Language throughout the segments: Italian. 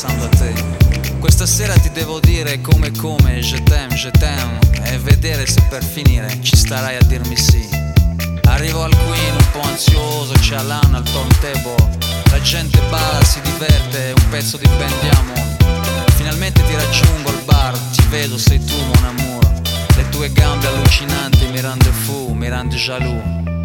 pensando a te. Questa sera ti devo dire come come, je t'aime, je t'aime, e vedere se per finire ci starai a dirmi sì. Arrivo al Queen un po' ansioso, c'è Alan al turntable, la gente balla, si diverte, un pezzo di pendiamo. Finalmente ti raggiungo al bar, ti vedo, sei tu mon amour. Le tue gambe allucinanti mi rende fu, mi rende jaloux.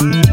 Bye.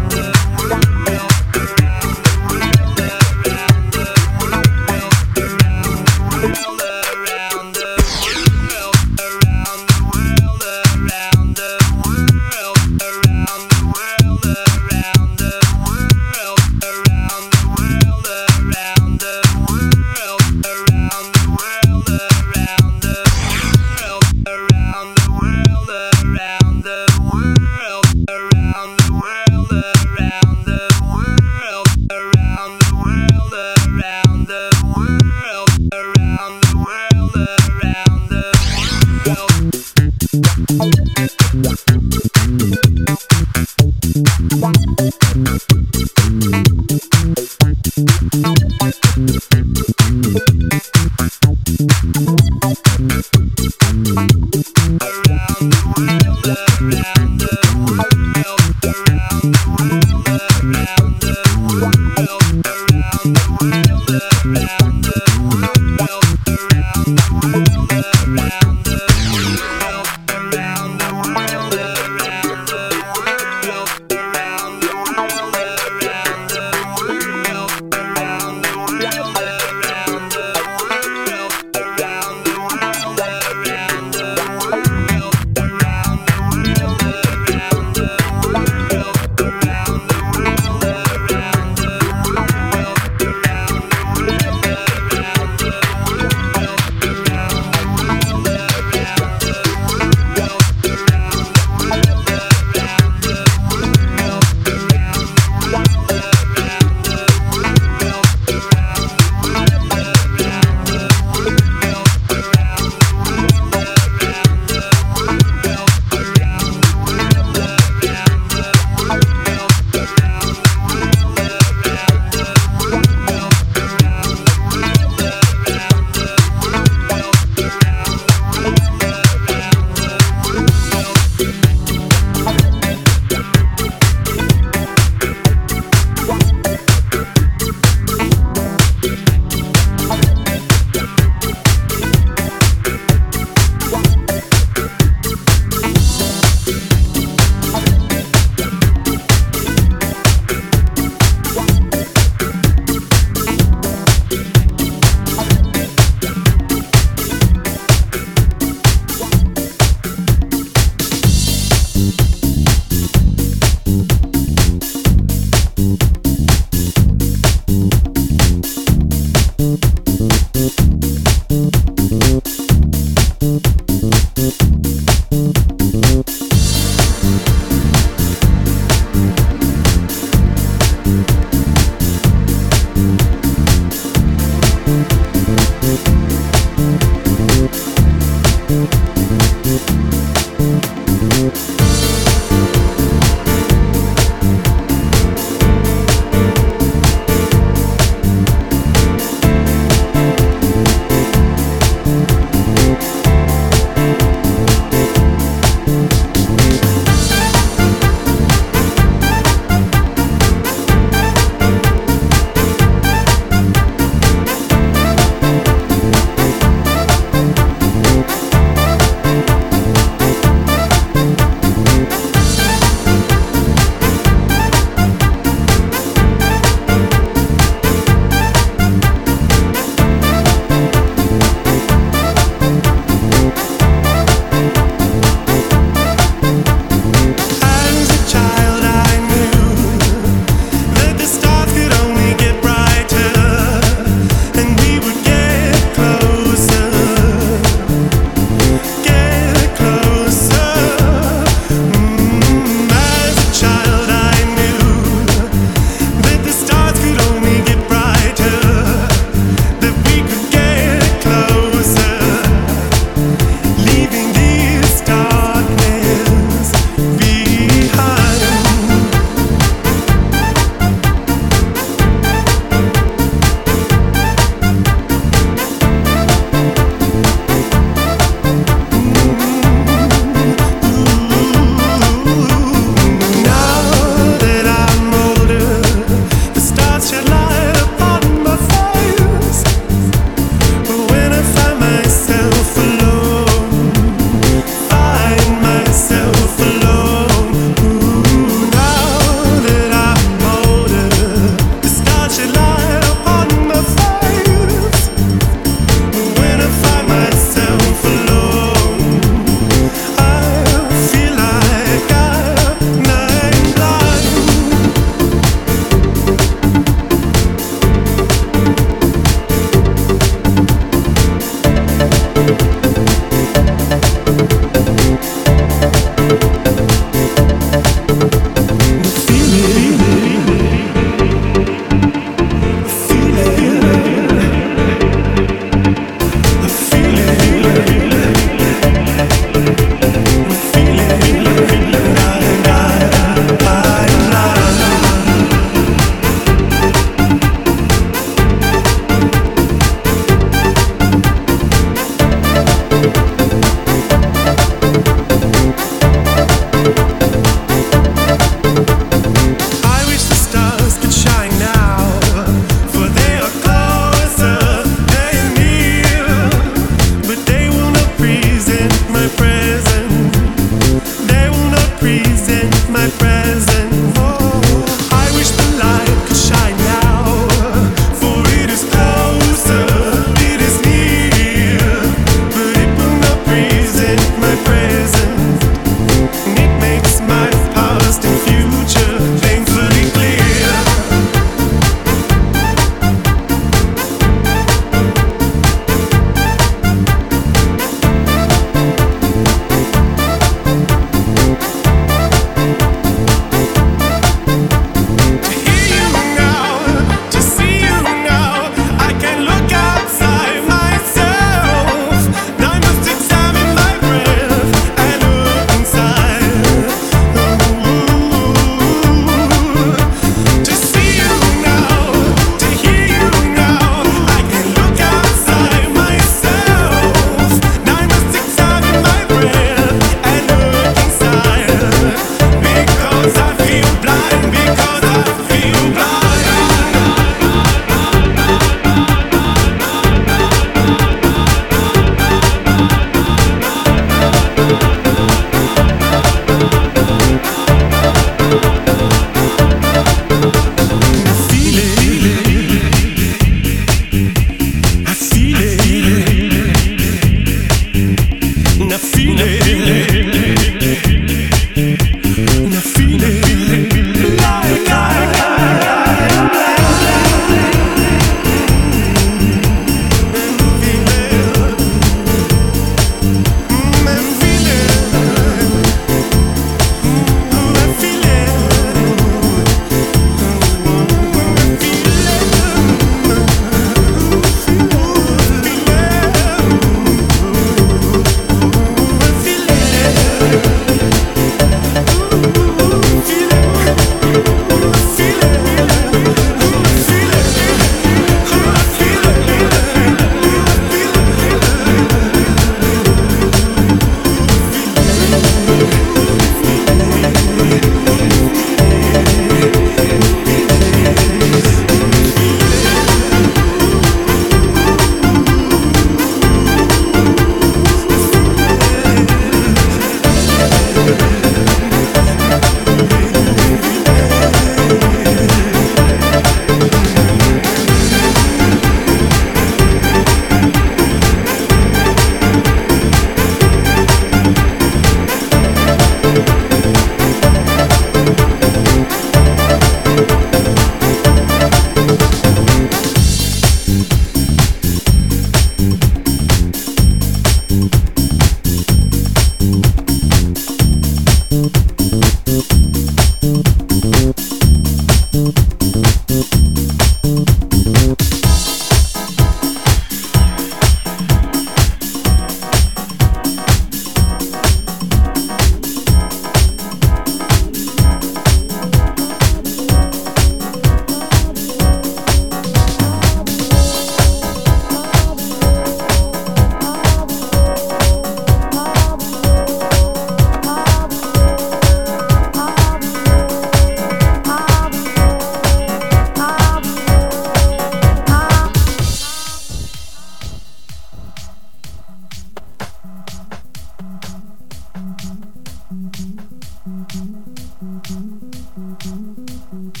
Thank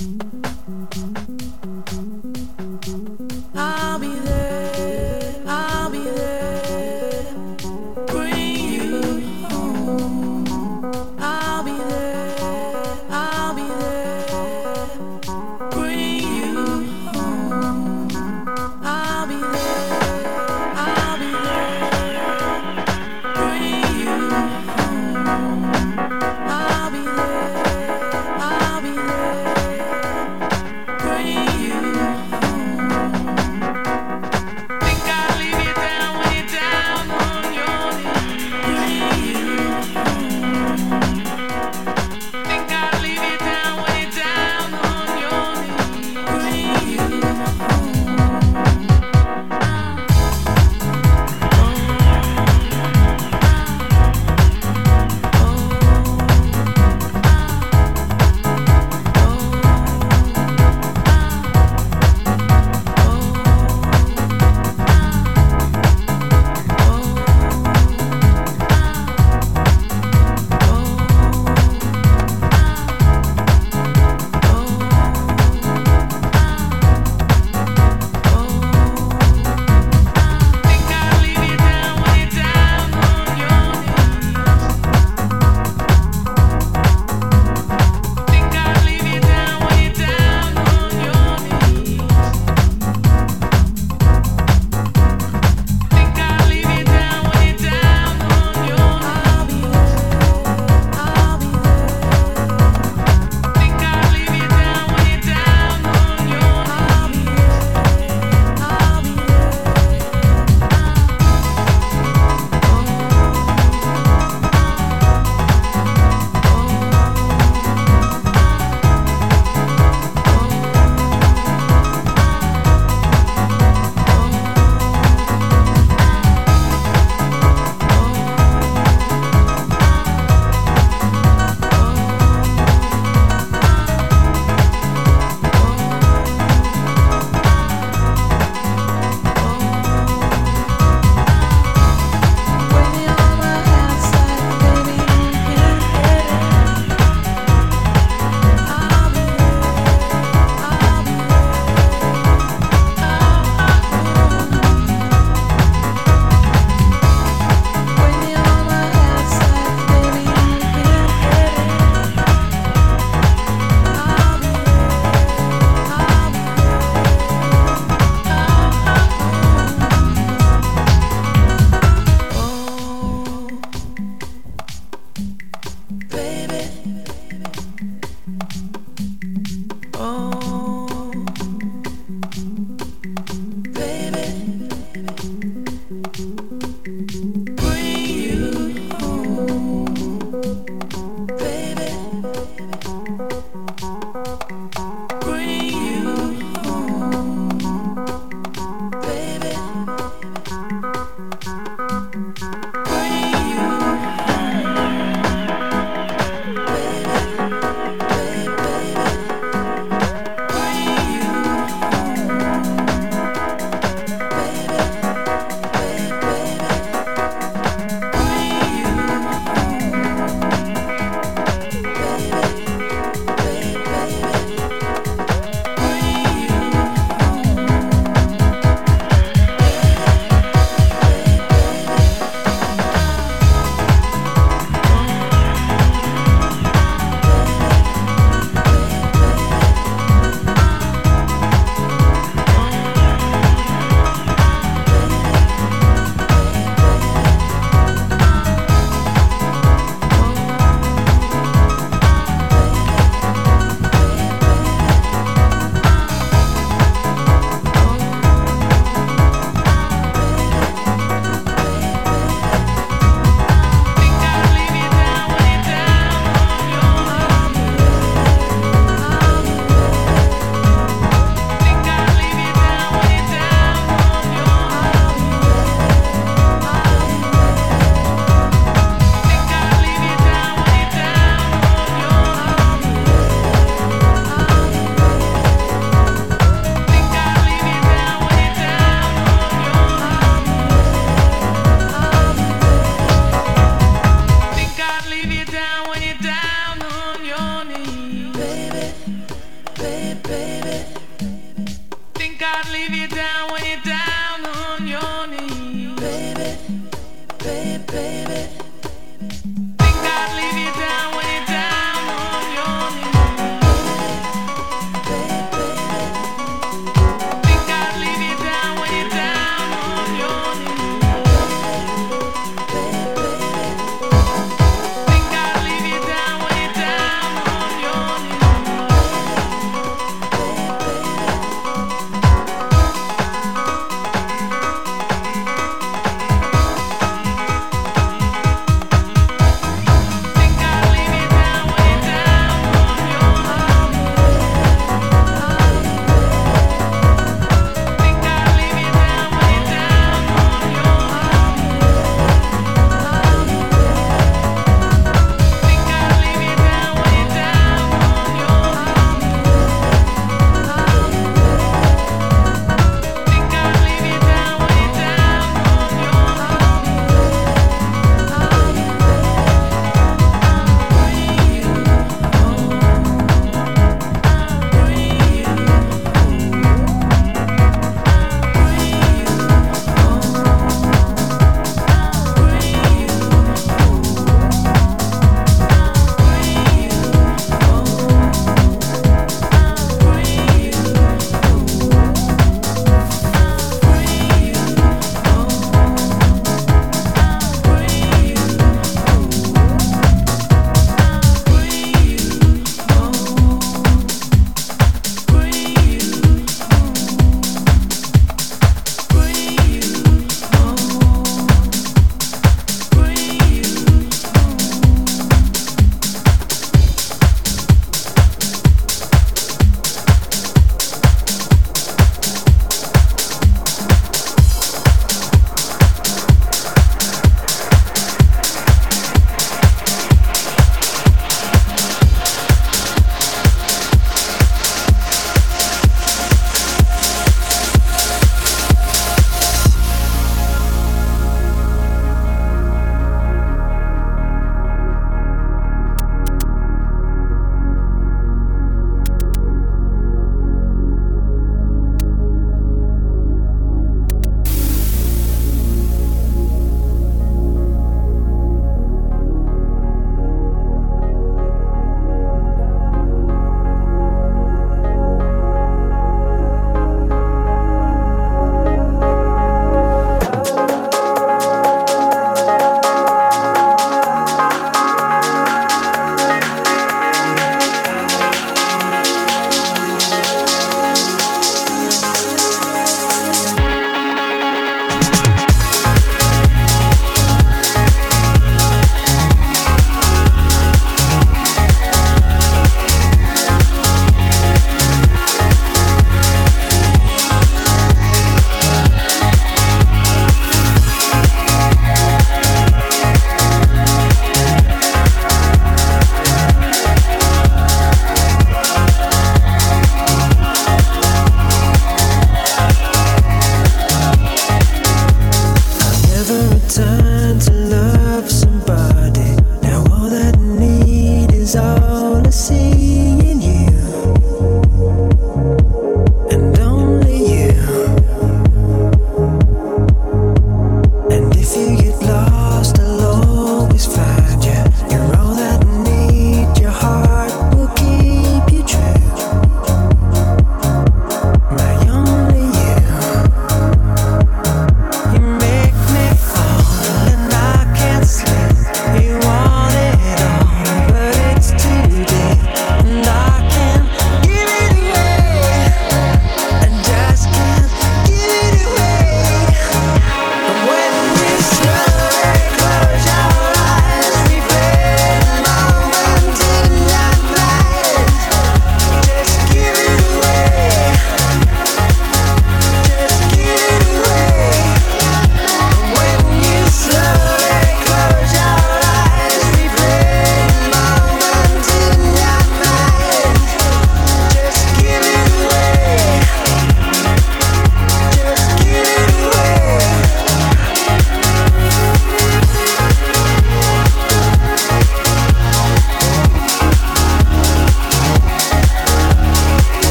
you.